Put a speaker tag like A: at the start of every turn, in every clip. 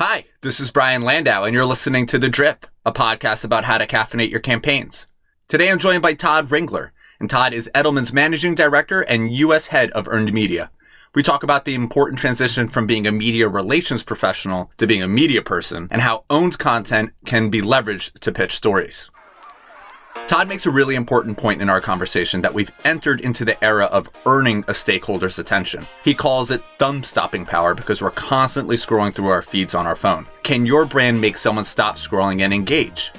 A: Hi, this is Brian Landau, and you're listening to The Drip, a podcast about how to caffeinate your campaigns. Today I'm joined by Todd Ringler, and Todd is Edelman's managing director and U.S. head of earned media. We talk about the important transition from being a media relations professional to being a media person and how owned content can be leveraged to pitch stories. Todd makes a really important point in our conversation that we've entered into the era of earning a stakeholder's attention. He calls it thumb stopping power because we're constantly scrolling through our feeds on our phone. Can your brand make someone stop scrolling and engage?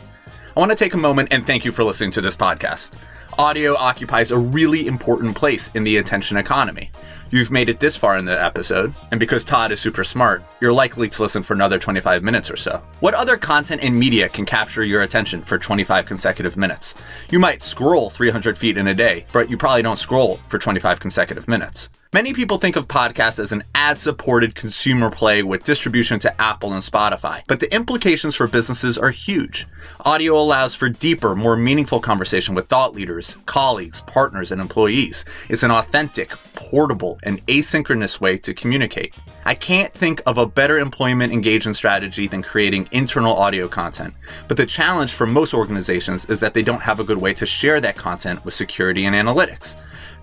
A: I want to take a moment and thank you for listening to this podcast. Audio occupies a really important place in the attention economy. You've made it this far in the episode, and because Todd is super smart, you're likely to listen for another 25 minutes or so. What other content and media can capture your attention for 25 consecutive minutes? You might scroll 300 feet in a day, but you probably don't scroll for 25 consecutive minutes. Many people think of podcasts as an ad supported consumer play with distribution to Apple and Spotify, but the implications for businesses are huge. Audio allows for deeper, more meaningful conversation with thought leaders, colleagues, partners, and employees. It's an authentic, portable, and asynchronous way to communicate. I can't think of a better employment engagement strategy than creating internal audio content. But the challenge for most organizations is that they don't have a good way to share that content with security and analytics.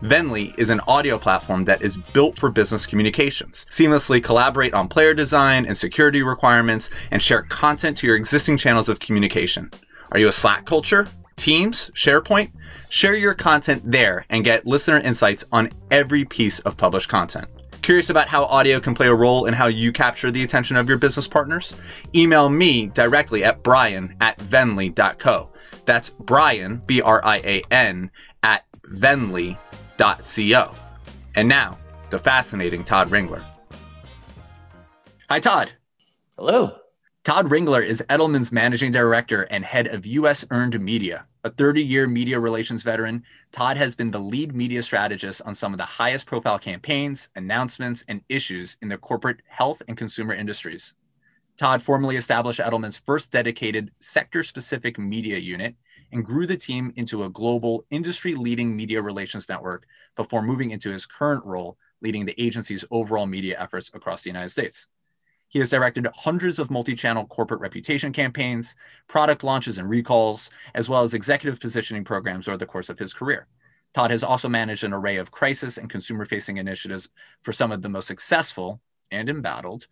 A: Venly is an audio platform that is built for business communications. Seamlessly collaborate on player design and security requirements and share content to your existing channels of communication. Are you a Slack culture? Teams? SharePoint? Share your content there and get listener insights on every piece of published content. Curious about how audio can play a role in how you capture the attention of your business partners? Email me directly at brian at venly.co. That's Brian, B R I A N, at venly.co Co. And now, the fascinating Todd Ringler. Hi, Todd.
B: Hello.
A: Todd Ringler is Edelman's managing director and head of U.S. Earned Media. A 30 year media relations veteran, Todd has been the lead media strategist on some of the highest profile campaigns, announcements, and issues in the corporate health and consumer industries. Todd formally established Edelman's first dedicated sector specific media unit and grew the team into a global industry leading media relations network before moving into his current role leading the agency's overall media efforts across the United States. He has directed hundreds of multi channel corporate reputation campaigns, product launches and recalls, as well as executive positioning programs over the course of his career. Todd has also managed an array of crisis and consumer facing initiatives for some of the most successful and embattled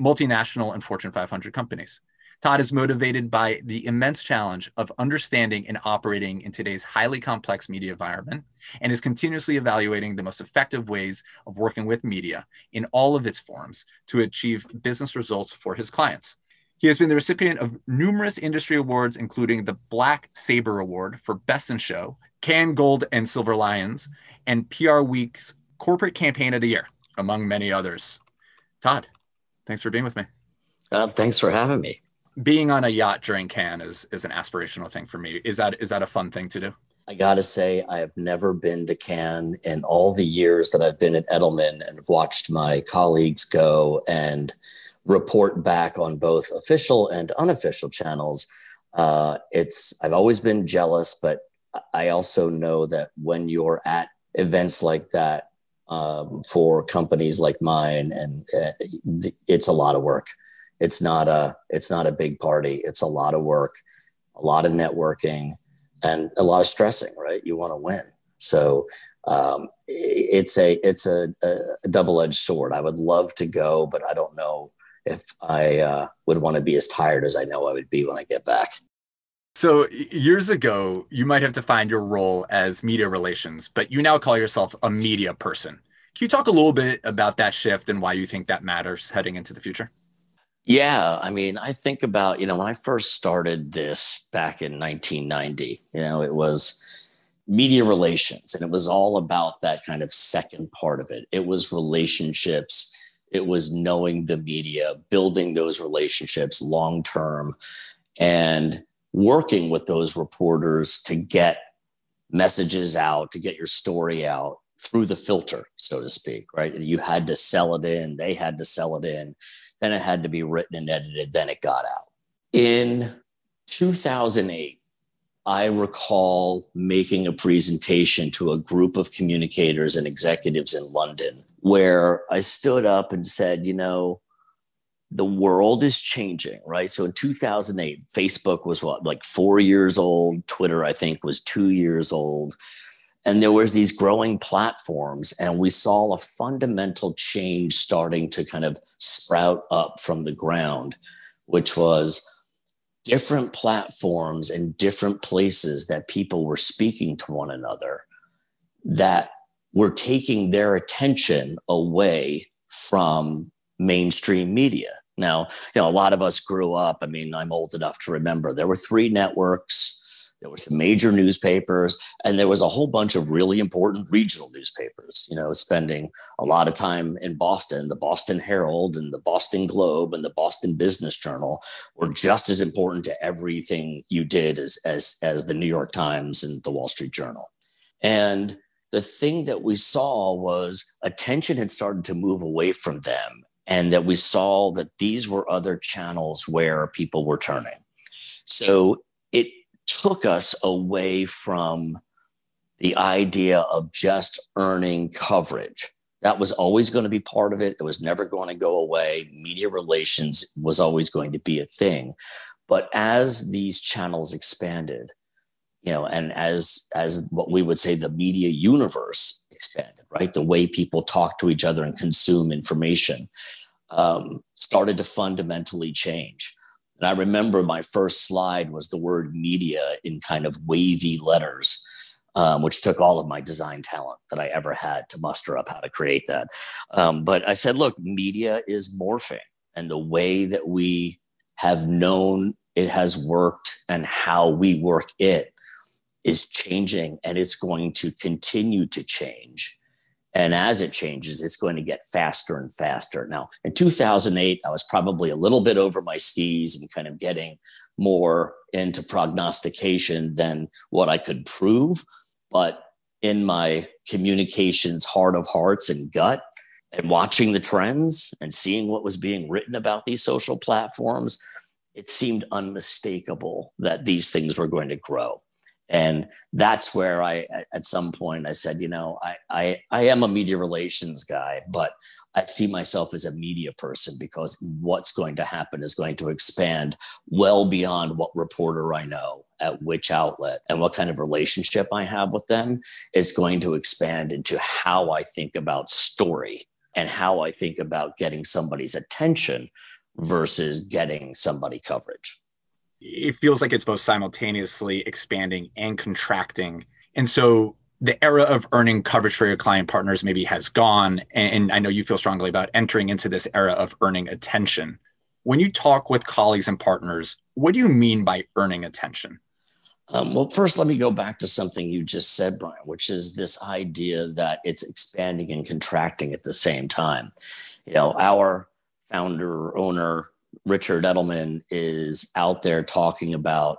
A: multinational and Fortune 500 companies. Todd is motivated by the immense challenge of understanding and operating in today's highly complex media environment and is continuously evaluating the most effective ways of working with media in all of its forms to achieve business results for his clients. He has been the recipient of numerous industry awards, including the Black Sabre Award for Best in Show, Cannes Gold and Silver Lions, and PR Week's Corporate Campaign of the Year, among many others. Todd, thanks for being with me.
B: Uh, thanks for having me
A: being on a yacht during Cannes is is an aspirational thing for me. Is that is that a fun thing to do?
B: I gotta say, I have never been to Cannes in all the years that I've been at Edelman and watched my colleagues go and report back on both official and unofficial channels. Uh, it's I've always been jealous, but I also know that when you're at events like that um, for companies like mine, and uh, it's a lot of work it's not a it's not a big party. It's a lot of work a lot of networking and a lot of stressing right? You want to win. So um, it's a it's a, a double-edged sword. I would love to go but i don't know if i uh, would want to be as tired as i know i would be when i get back.
A: So years ago you might have defined your role as media relations but you now call yourself a media person. Can you talk a little bit about that shift and why you think that matters heading into the future
B: yeah, I mean, I think about, you know, when I first started this back in 1990, you know, it was media relations and it was all about that kind of second part of it. It was relationships, it was knowing the media, building those relationships long term, and working with those reporters to get messages out, to get your story out through the filter, so to speak, right? You had to sell it in, they had to sell it in then it had to be written and edited. Then it got out. In 2008, I recall making a presentation to a group of communicators and executives in London where I stood up and said, you know, the world is changing, right? So in 2008, Facebook was what, like four years old. Twitter, I think, was two years old. And there was these growing platforms, and we saw a fundamental change starting to kind of sprout up from the ground, which was different platforms and different places that people were speaking to one another that were taking their attention away from mainstream media. Now, you know, a lot of us grew up. I mean, I'm old enough to remember there were three networks there were some major newspapers and there was a whole bunch of really important regional newspapers you know spending a lot of time in boston. The boston herald and the boston globe and the boston business journal were just as important to everything you did as as as the new york times and the wall street journal. And the thing that we saw was attention had started to move away from them and that we saw that these were other channels where people were turning. So took us away from the idea of just earning coverage. That was always going to be part of it. It was never going to go away. Media relations was always going to be a thing. But as these channels expanded, you know, and as as what we would say the media universe expanded, right? The way people talk to each other and consume information um, started to fundamentally change. And I remember my first slide was the word media in kind of wavy letters, um, which took all of my design talent that I ever had to muster up how to create that. Um, but I said, look, media is morphing, and the way that we have known it has worked and how we work it is changing, and it's going to continue to change. And as it changes, it's going to get faster and faster. Now, in 2008, I was probably a little bit over my skis and kind of getting more into prognostication than what I could prove. But in my communications heart of hearts and gut, and watching the trends and seeing what was being written about these social platforms, it seemed unmistakable that these things were going to grow and that's where i at some point i said you know I, I i am a media relations guy but i see myself as a media person because what's going to happen is going to expand well beyond what reporter i know at which outlet and what kind of relationship i have with them is going to expand into how i think about story and how i think about getting somebody's attention versus getting somebody coverage
A: it feels like it's both simultaneously expanding and contracting. And so the era of earning coverage for your client partners maybe has gone. And I know you feel strongly about entering into this era of earning attention. When you talk with colleagues and partners, what do you mean by earning attention?
B: Um, well, first, let me go back to something you just said, Brian, which is this idea that it's expanding and contracting at the same time. You know, our founder, owner, Richard Edelman is out there talking about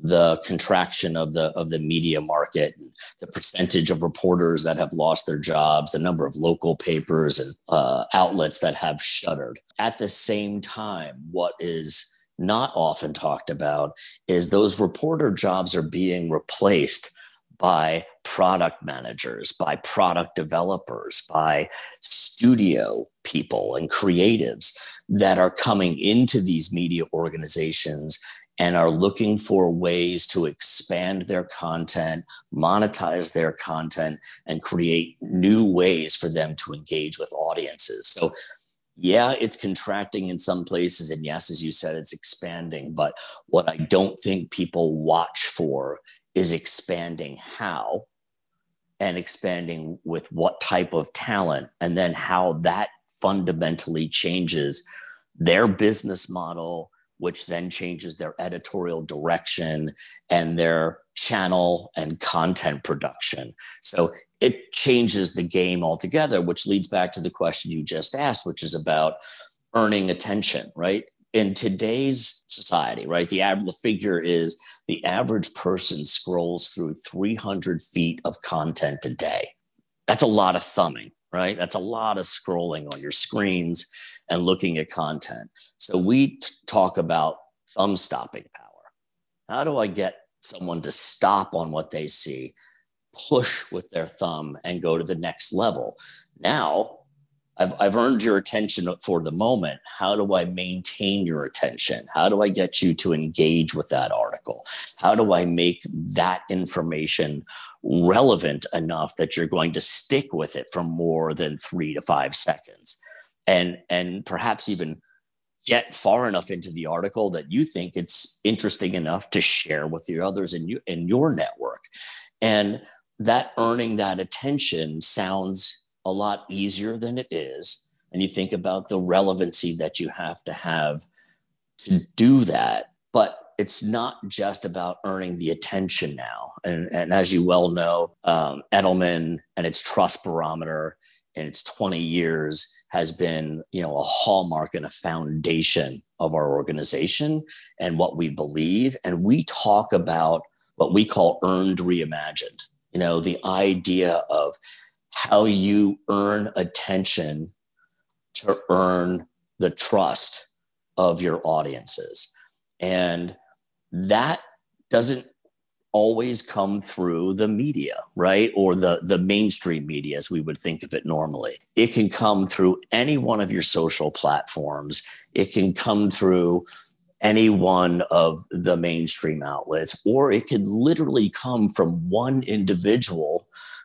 B: the contraction of the of the media market, the percentage of reporters that have lost their jobs, the number of local papers and uh, outlets that have shuttered. At the same time, what is not often talked about is those reporter jobs are being replaced by product managers, by product developers, by studio people and creatives that are coming into these media organizations and are looking for ways to expand their content, monetize their content, and create new ways for them to engage with audiences. So, yeah, it's contracting in some places. And yes, as you said, it's expanding. But what I don't think people watch for is expanding how and expanding with what type of talent, and then how that fundamentally changes their business model, which then changes their editorial direction and their channel and content production. So it changes the game altogether, which leads back to the question you just asked, which is about earning attention, right? In today's society, right? The average the figure is the average person scrolls through 300 feet of content a day. That's a lot of thumbing right? That's a lot of scrolling on your screens and looking at content. So we t- talk about thumb stopping power. How do I get someone to stop on what they see, push with their thumb, and go to the next level? Now, I've, I've earned your attention for the moment. How do I maintain your attention? How do I get you to engage with that article? How do I make that information relevant enough that you're going to stick with it for more than three to five seconds? And, and perhaps even get far enough into the article that you think it's interesting enough to share with the others in, you, in your network. And that earning that attention sounds a lot easier than it is. And you think about the relevancy that you have to have to do that. But it's not just about earning the attention now. And, and as you well know, um, Edelman and its trust barometer in its 20 years has been, you know, a hallmark and a foundation of our organization and what we believe. And we talk about what we call earned reimagined. You know, the idea of how you earn attention to earn the trust of your audiences. And that doesn't always come through the media, right? Or the, the mainstream media, as we would think of it normally. It can come through any one of your social platforms. It can come through any one of the mainstream outlets, or it could literally come from one individual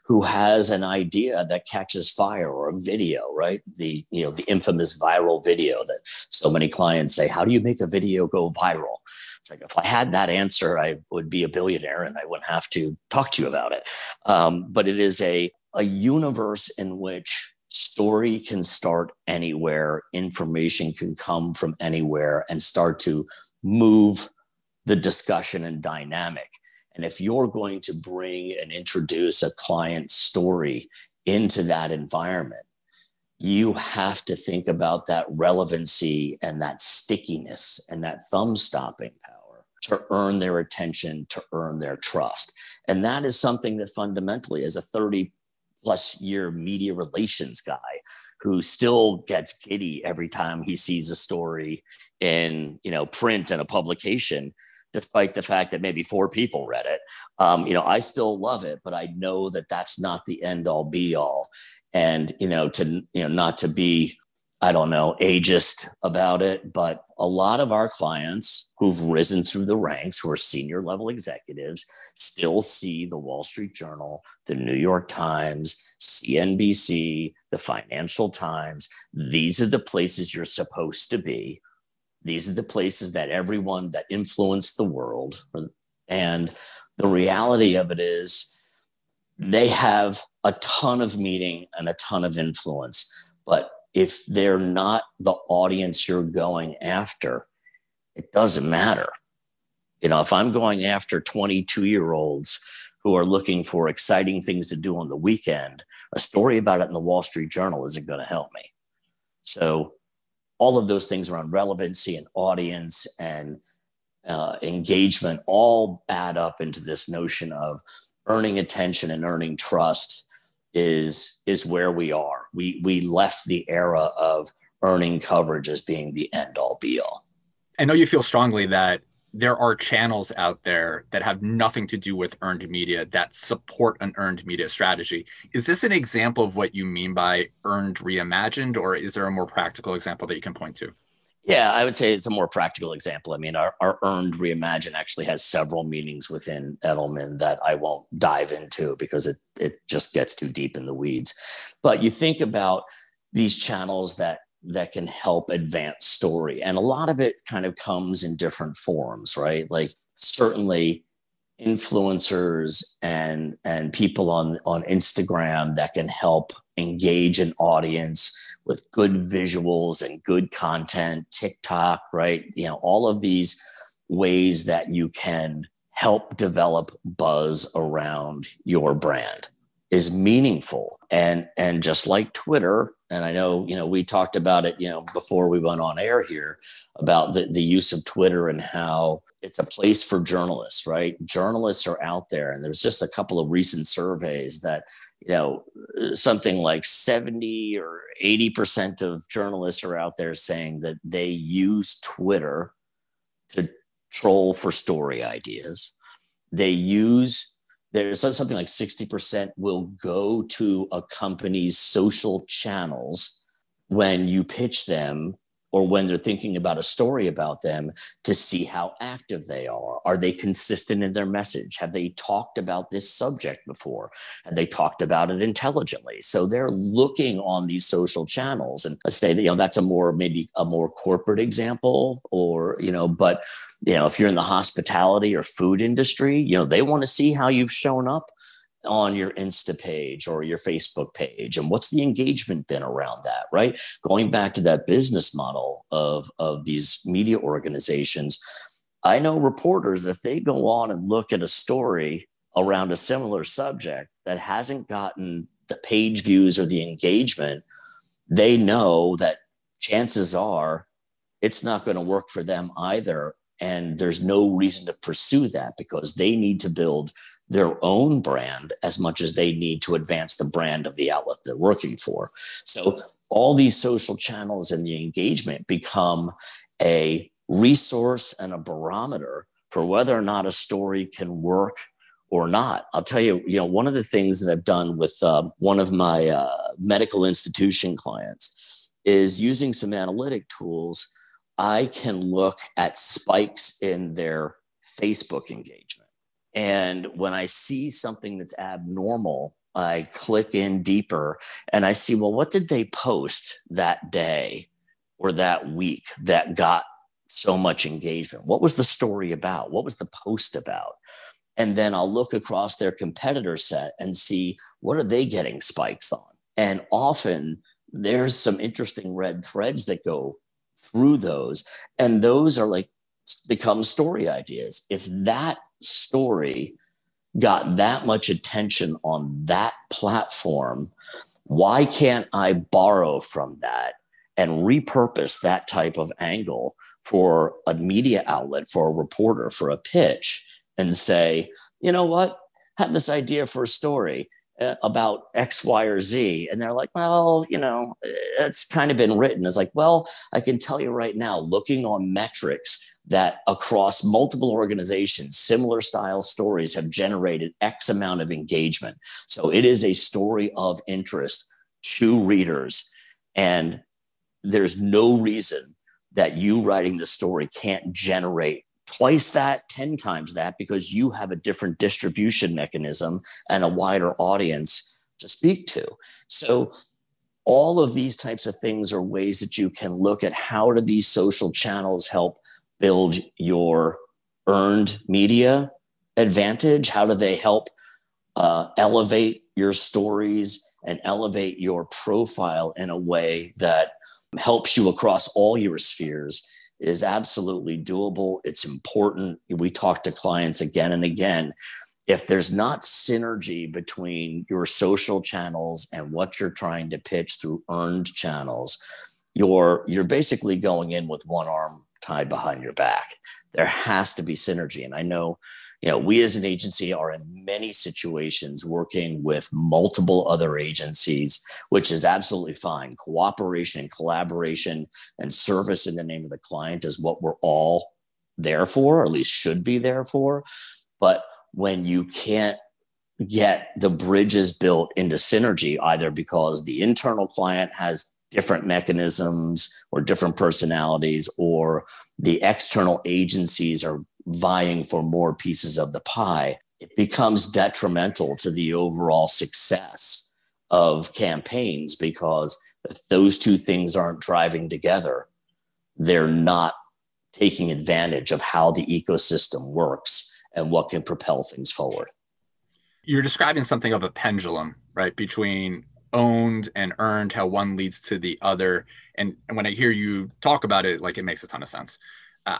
B: who has an idea that catches fire or a video right? The you know the infamous viral video that so many clients say how do you make a video go viral? It's like if i had that answer i would be a billionaire and i wouldn't have to talk to you about it. Um, but it is a a universe in which story can start anywhere information can come from anywhere and start to move the discussion and dynamic and if you're going to bring and introduce a client story into that environment, you have to think about that relevancy and that stickiness and that thumb stopping power to earn their attention, to earn their trust. And that is something that fundamentally, as a 30 plus year media relations guy who still gets giddy every time he sees a story in you know print and a publication despite the fact that maybe four people read it. Um, you know, I still love it, but I know that that's not the end all be all. And, you know, to, you know, not to be, I don't know, ageist about it, but a lot of our clients who've risen through the ranks, who are senior level executives, still see the Wall Street Journal, the New York Times, CNBC, the Financial Times. These are the places you're supposed to be these are the places that everyone that influenced the world. And the reality of it is they have a ton of meaning and a ton of influence. But if they're not the audience you're going after, it doesn't matter. You know, if I'm going after 22 year olds who are looking for exciting things to do on the weekend, a story about it in the Wall Street Journal isn't going to help me. So all of those things around relevancy and audience and uh, engagement all add up into this notion of earning attention and earning trust is is where we are. We we left the era of earning coverage as being the end all be all.
A: I know you feel strongly that there are channels out there that have nothing to do with earned media that support an earned media strategy. Is this an example of what you mean by earned reimagined, or is there a more practical example that you can point to?
B: Yeah, I would say it's a more practical example. I mean, our, our earned reimagine actually has several meanings within Edelman that I won't dive into because it, it just gets too deep in the weeds. But you think about these channels that that can help advance story. And a lot of it kind of comes in different forms, right? Like certainly influencers and and people on on Instagram that can help engage an audience with good visuals and good content, TikTok, right? You know, all of these ways that you can help develop buzz around your brand is meaningful. And and just like twitter and i know you know we talked about it you know before we went on air here about the, the use of twitter and how it's a place for journalists right? Journalists are out there and there's just a couple of recent surveys that you know something like 70 or 80% of journalists are out there saying that they use twitter to troll for story ideas. They use there's something like 60% will go to a company's social channels when you pitch them or when they're thinking about a story about them to see how active they are. Are they consistent in their message? Have they talked about this subject before? Have they talked about it intelligently? So they're looking on these social channels and say that, you know, that's a more, maybe a more corporate example or, you know, but, you know, if you're in the hospitality or food industry, you know, they want to see how you've shown up on your Insta page or your Facebook page? And what's the engagement been around that, right? Going back to that business model of, of these media organizations, I know reporters, if they go on and look at a story around a similar subject that hasn't gotten the page views or the engagement, they know that chances are it's not going to work for them either. And there's no reason to pursue that because they need to build their own brand as much as they need to advance the brand of the outlet they're working for. So all these social channels and the engagement become a resource and a barometer for whether or not a story can work or not. I'll tell you, you know, one of the things that I've done with uh, one of my uh, medical institution clients is using some analytic tools. I can look at spikes in their Facebook engagement and when I see something that's abnormal, I click in deeper and I see, well, what did they post that day or that week that got so much engagement? What was the story about? What was the post about? And then I'll look across their competitor set and see what are they getting spikes on? And often there's some interesting red threads that go through those. And those are like become story ideas. If that story got that much attention on that platform, why can't I borrow from that and repurpose that type of angle for a media outlet, for a reporter, for a pitch, and say, you know what? Had this idea for a story Uh, about X, Y, or Z. And they're like, well, you know, it's kind of been written. It's like, well, I can tell you right now, looking on metrics, that across multiple organizations, similar style stories have generated X amount of engagement. So it is a story of interest to readers. And there's no reason that you writing the story can't generate twice that, 10 times that, because you have a different distribution mechanism and a wider audience to speak to. So all of these types of things are ways that you can look at how do these social channels help build your earned media advantage? How do they help uh, elevate your stories and elevate your profile in a way that helps you across all your spheres? Is absolutely doable. It's important. We talk to clients again and again. If there's not synergy between your social channels and what you're trying to pitch through earned channels, you're you're basically going in with one arm tied behind your back. There has to be synergy. And I know, you know, we as an agency are in many situations working with multiple other agencies, which is absolutely fine. Cooperation and collaboration and service in the name of the client is what we're all there for, or at least should be there for. But when you can't get the bridges built into synergy, either because the internal client has different mechanisms or different personalities, or the external agencies are vying for more pieces of the pie, it becomes detrimental to the overall success of campaigns because if those two things aren't driving together, they're not taking advantage of how the ecosystem works and what can propel things forward.
A: You're describing something of a pendulum, right, between owned and earned, how one leads to the other. And, and when I hear you talk about it, like it makes a ton of sense.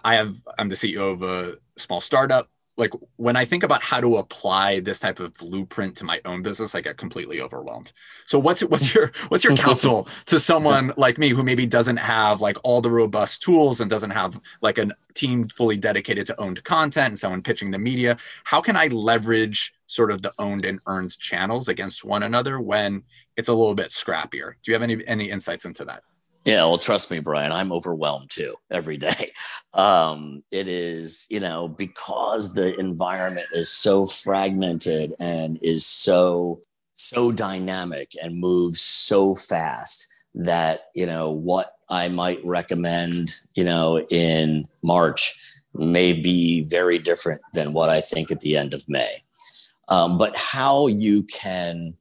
A: I have, I'm the CEO of a small startup. Like when I think about how to apply this type of blueprint to my own business, I get completely overwhelmed. So what's what's your what's your counsel to someone like me who maybe doesn't have like all the robust tools and doesn't have like a team fully dedicated to owned content and someone pitching the media? How can I leverage sort of the owned and earned channels against one another when it's a little bit scrappier. Do you have any any insights into that?
B: Yeah, well, trust me, Brian, I'm overwhelmed too every day. Um, it is, you know, because the environment is so fragmented and is so so dynamic and moves so fast that you know what I might recommend, you know, in March may be very different than what I think at the end of May. Um, but how you can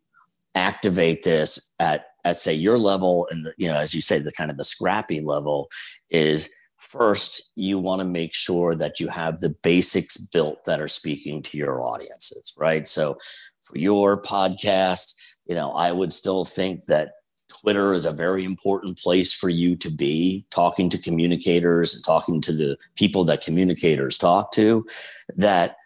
B: activate this at at say your level and the, you know as you say the kind of the scrappy level is first you want to make sure that you have the basics built that are speaking to your audiences right so for your podcast you know i would still think that Twitter is a very important place for you to be talking to communicators and talking to the people that communicators talk to. That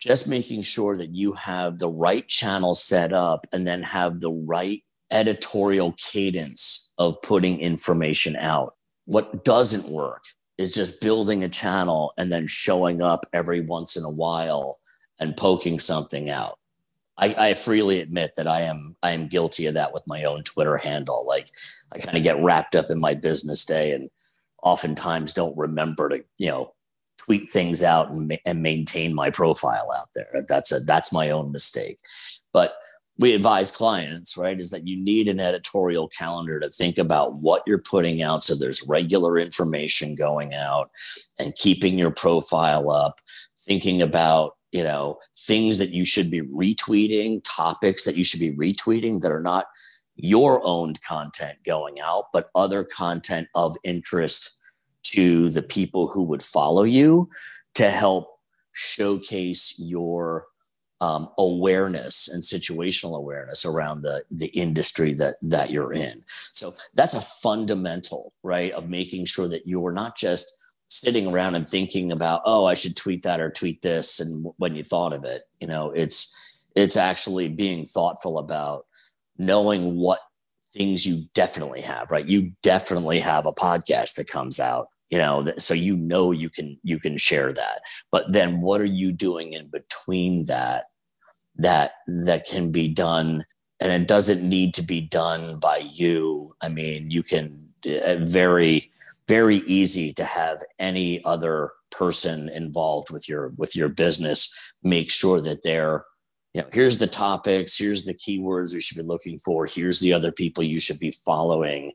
B: just making sure that you have the right channel set up and then have the right editorial cadence of putting information out. What doesn't work is just building a channel and then showing up every once in a while and poking something out. I, I, freely admit that I am I am guilty of that with my own Twitter handle. Like I kind of get wrapped up in my business day and oftentimes don't remember to you know tweet things out and, ma- and maintain my profile out there. That's a that's my own mistake. But we advise clients, right, is that you need an editorial calendar to think about what you're putting out. So there's regular information going out and keeping your profile up, thinking about you know things that you should be retweeting topics that you should be retweeting that are not your owned content going out but other content of interest to the people who would follow you to help showcase your um, awareness and situational awareness around the the industry that that you're in. So that's a fundamental right of making sure that you're not just sitting around and thinking about oh i should tweet that or tweet this and when you thought of it you know it's it's actually being thoughtful about knowing what things you definitely have right? You definitely have a podcast that comes out you know so you know you can you can share that. But then what are you doing in between that that that can be done? And it doesn't need to be done by you. I mean you can uh, very very easy to have any other person involved with your with your business make sure that they're you know here's the topics here's the keywords you should be looking for here's the other people you should be following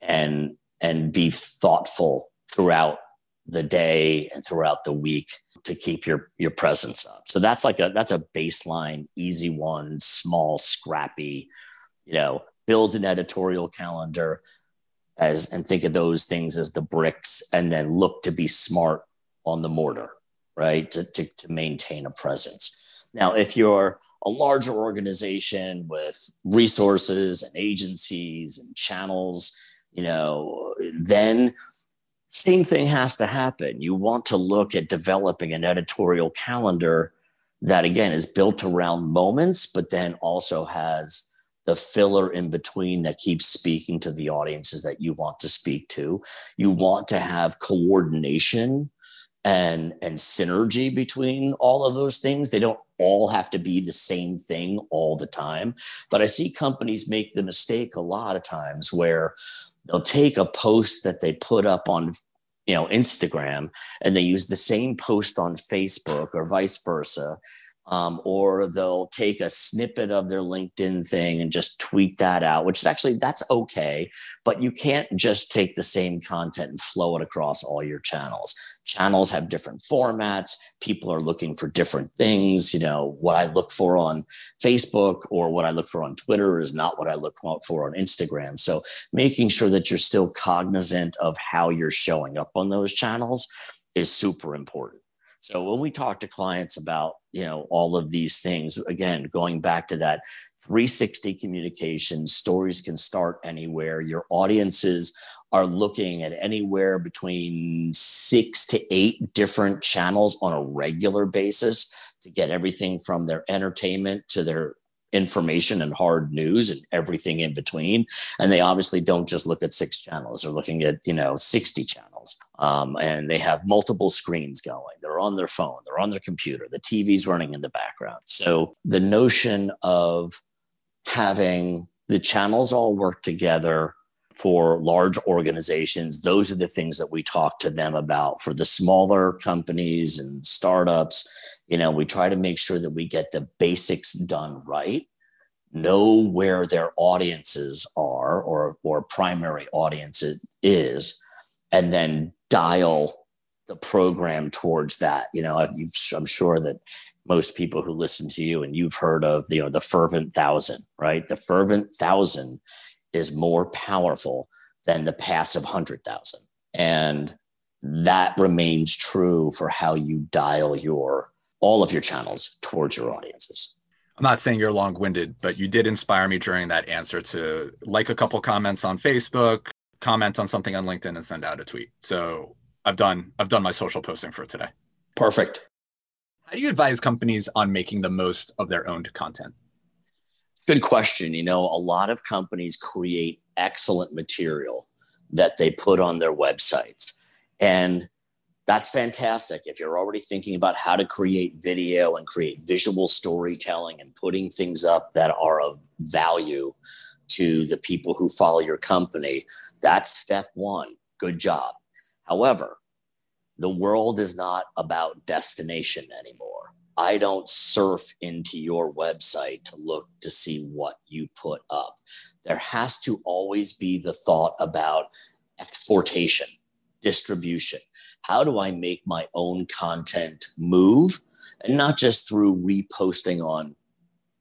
B: and and be thoughtful throughout the day and throughout the week to keep your your presence up. So that's like a that's a baseline easy one small scrappy you know build an editorial calendar as and think of those things as the bricks and then look to be smart on the mortar right? To, to, to maintain a presence. Now if you're a larger organization with resources and agencies and channels you know then same thing has to happen you want to look at developing an editorial calendar that again is built around moments but then also has the filler in between that keeps speaking to the audiences that you want to speak to. You want to have coordination and and synergy between all of those things. They don't all have to be the same thing all the time. But I see companies make the mistake a lot of times where they'll take a post that they put up on you know Instagram and they use the same post on Facebook or vice versa um, or they'll take a snippet of their LinkedIn thing and just tweet that out, which is actually that's okay. But you can't just take the same content and flow it across all your channels. Channels have different formats. People are looking for different things. You know, what I look for on Facebook or what I look for on Twitter is not what I look for on Instagram. So making sure that you're still cognizant of how you're showing up on those channels is super important. So when we talk to clients about, you know, all of these things, again, going back to that 360 communication, stories can start anywhere. Your audiences are looking at anywhere between six to eight different channels on a regular basis to get everything from their entertainment to their information and hard news and everything in between. And they obviously don't just look at six channels, they're looking at, you know, 60 channels. Um, and they have multiple screens going. They're on their phone, they're on their computer, the TV's running in the background. So the notion of having the channels all work together for large organizations, those are the things that we talk to them about. For the smaller companies and startups, you know, we try to make sure that we get the basics done right know where their audiences are or or primary audience is and then dial the program towards that you know i'm sure that most people who listen to you and you've heard of you know the fervent thousand right the fervent thousand is more powerful than the passive hundred thousand and that remains true for how you dial your all of your channels towards your audiences
A: I'm not saying you're long winded, but you did inspire me during that answer to like a couple comments on Facebook, comment on something on LinkedIn, and send out a tweet. So I've done I've done my social posting for today.
B: Perfect.
A: How do you advise companies on making the most of their owned content?
B: Good question. You know, a lot of companies create excellent material that they put on their websites. And that's fantastic. If you're already thinking about how to create video and create visual storytelling and putting things up that are of value to the people who follow your company, that's step one. Good job. However, the world is not about destination anymore. I don't surf into your website to look to see what you put up. There has to always be the thought about exportation, distribution how do I make my own content move? And not just through reposting on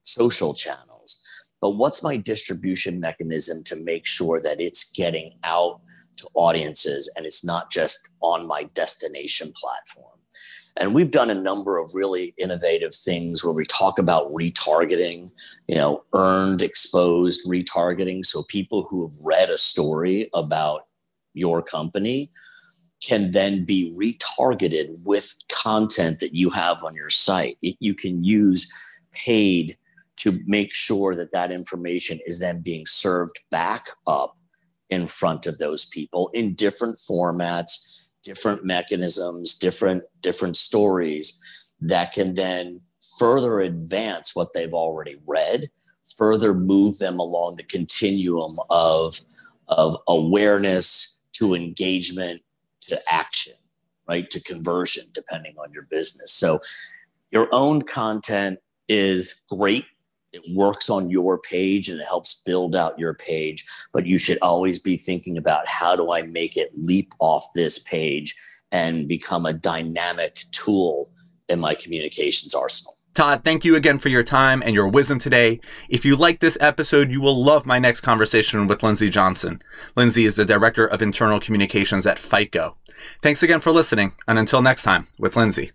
B: social channels, but what's my distribution mechanism to make sure that it's getting out to audiences and it's not just on my destination platform? And we've done a number of really innovative things where we talk about retargeting, you know, earned exposed retargeting. So people who have read a story about your company can then be retargeted with content that you have on your site. You can use paid to make sure that that information is then being served back up in front of those people in different formats, different mechanisms, different different stories that can then further advance what they've already read, further move them along the continuum of of awareness to engagement to action, right? To conversion, depending on your business. So your own content is great. It works on your page and it helps build out your page, but you should always be thinking about how do I make it leap off this page and become a dynamic tool in my communications arsenal.
A: Todd, thank you again for your time and your wisdom today. If you like this episode, you will love my next conversation with Lindsay Johnson. Lindsay is the Director of Internal Communications at FICO. Thanks again for listening, and until next time with Lindsay.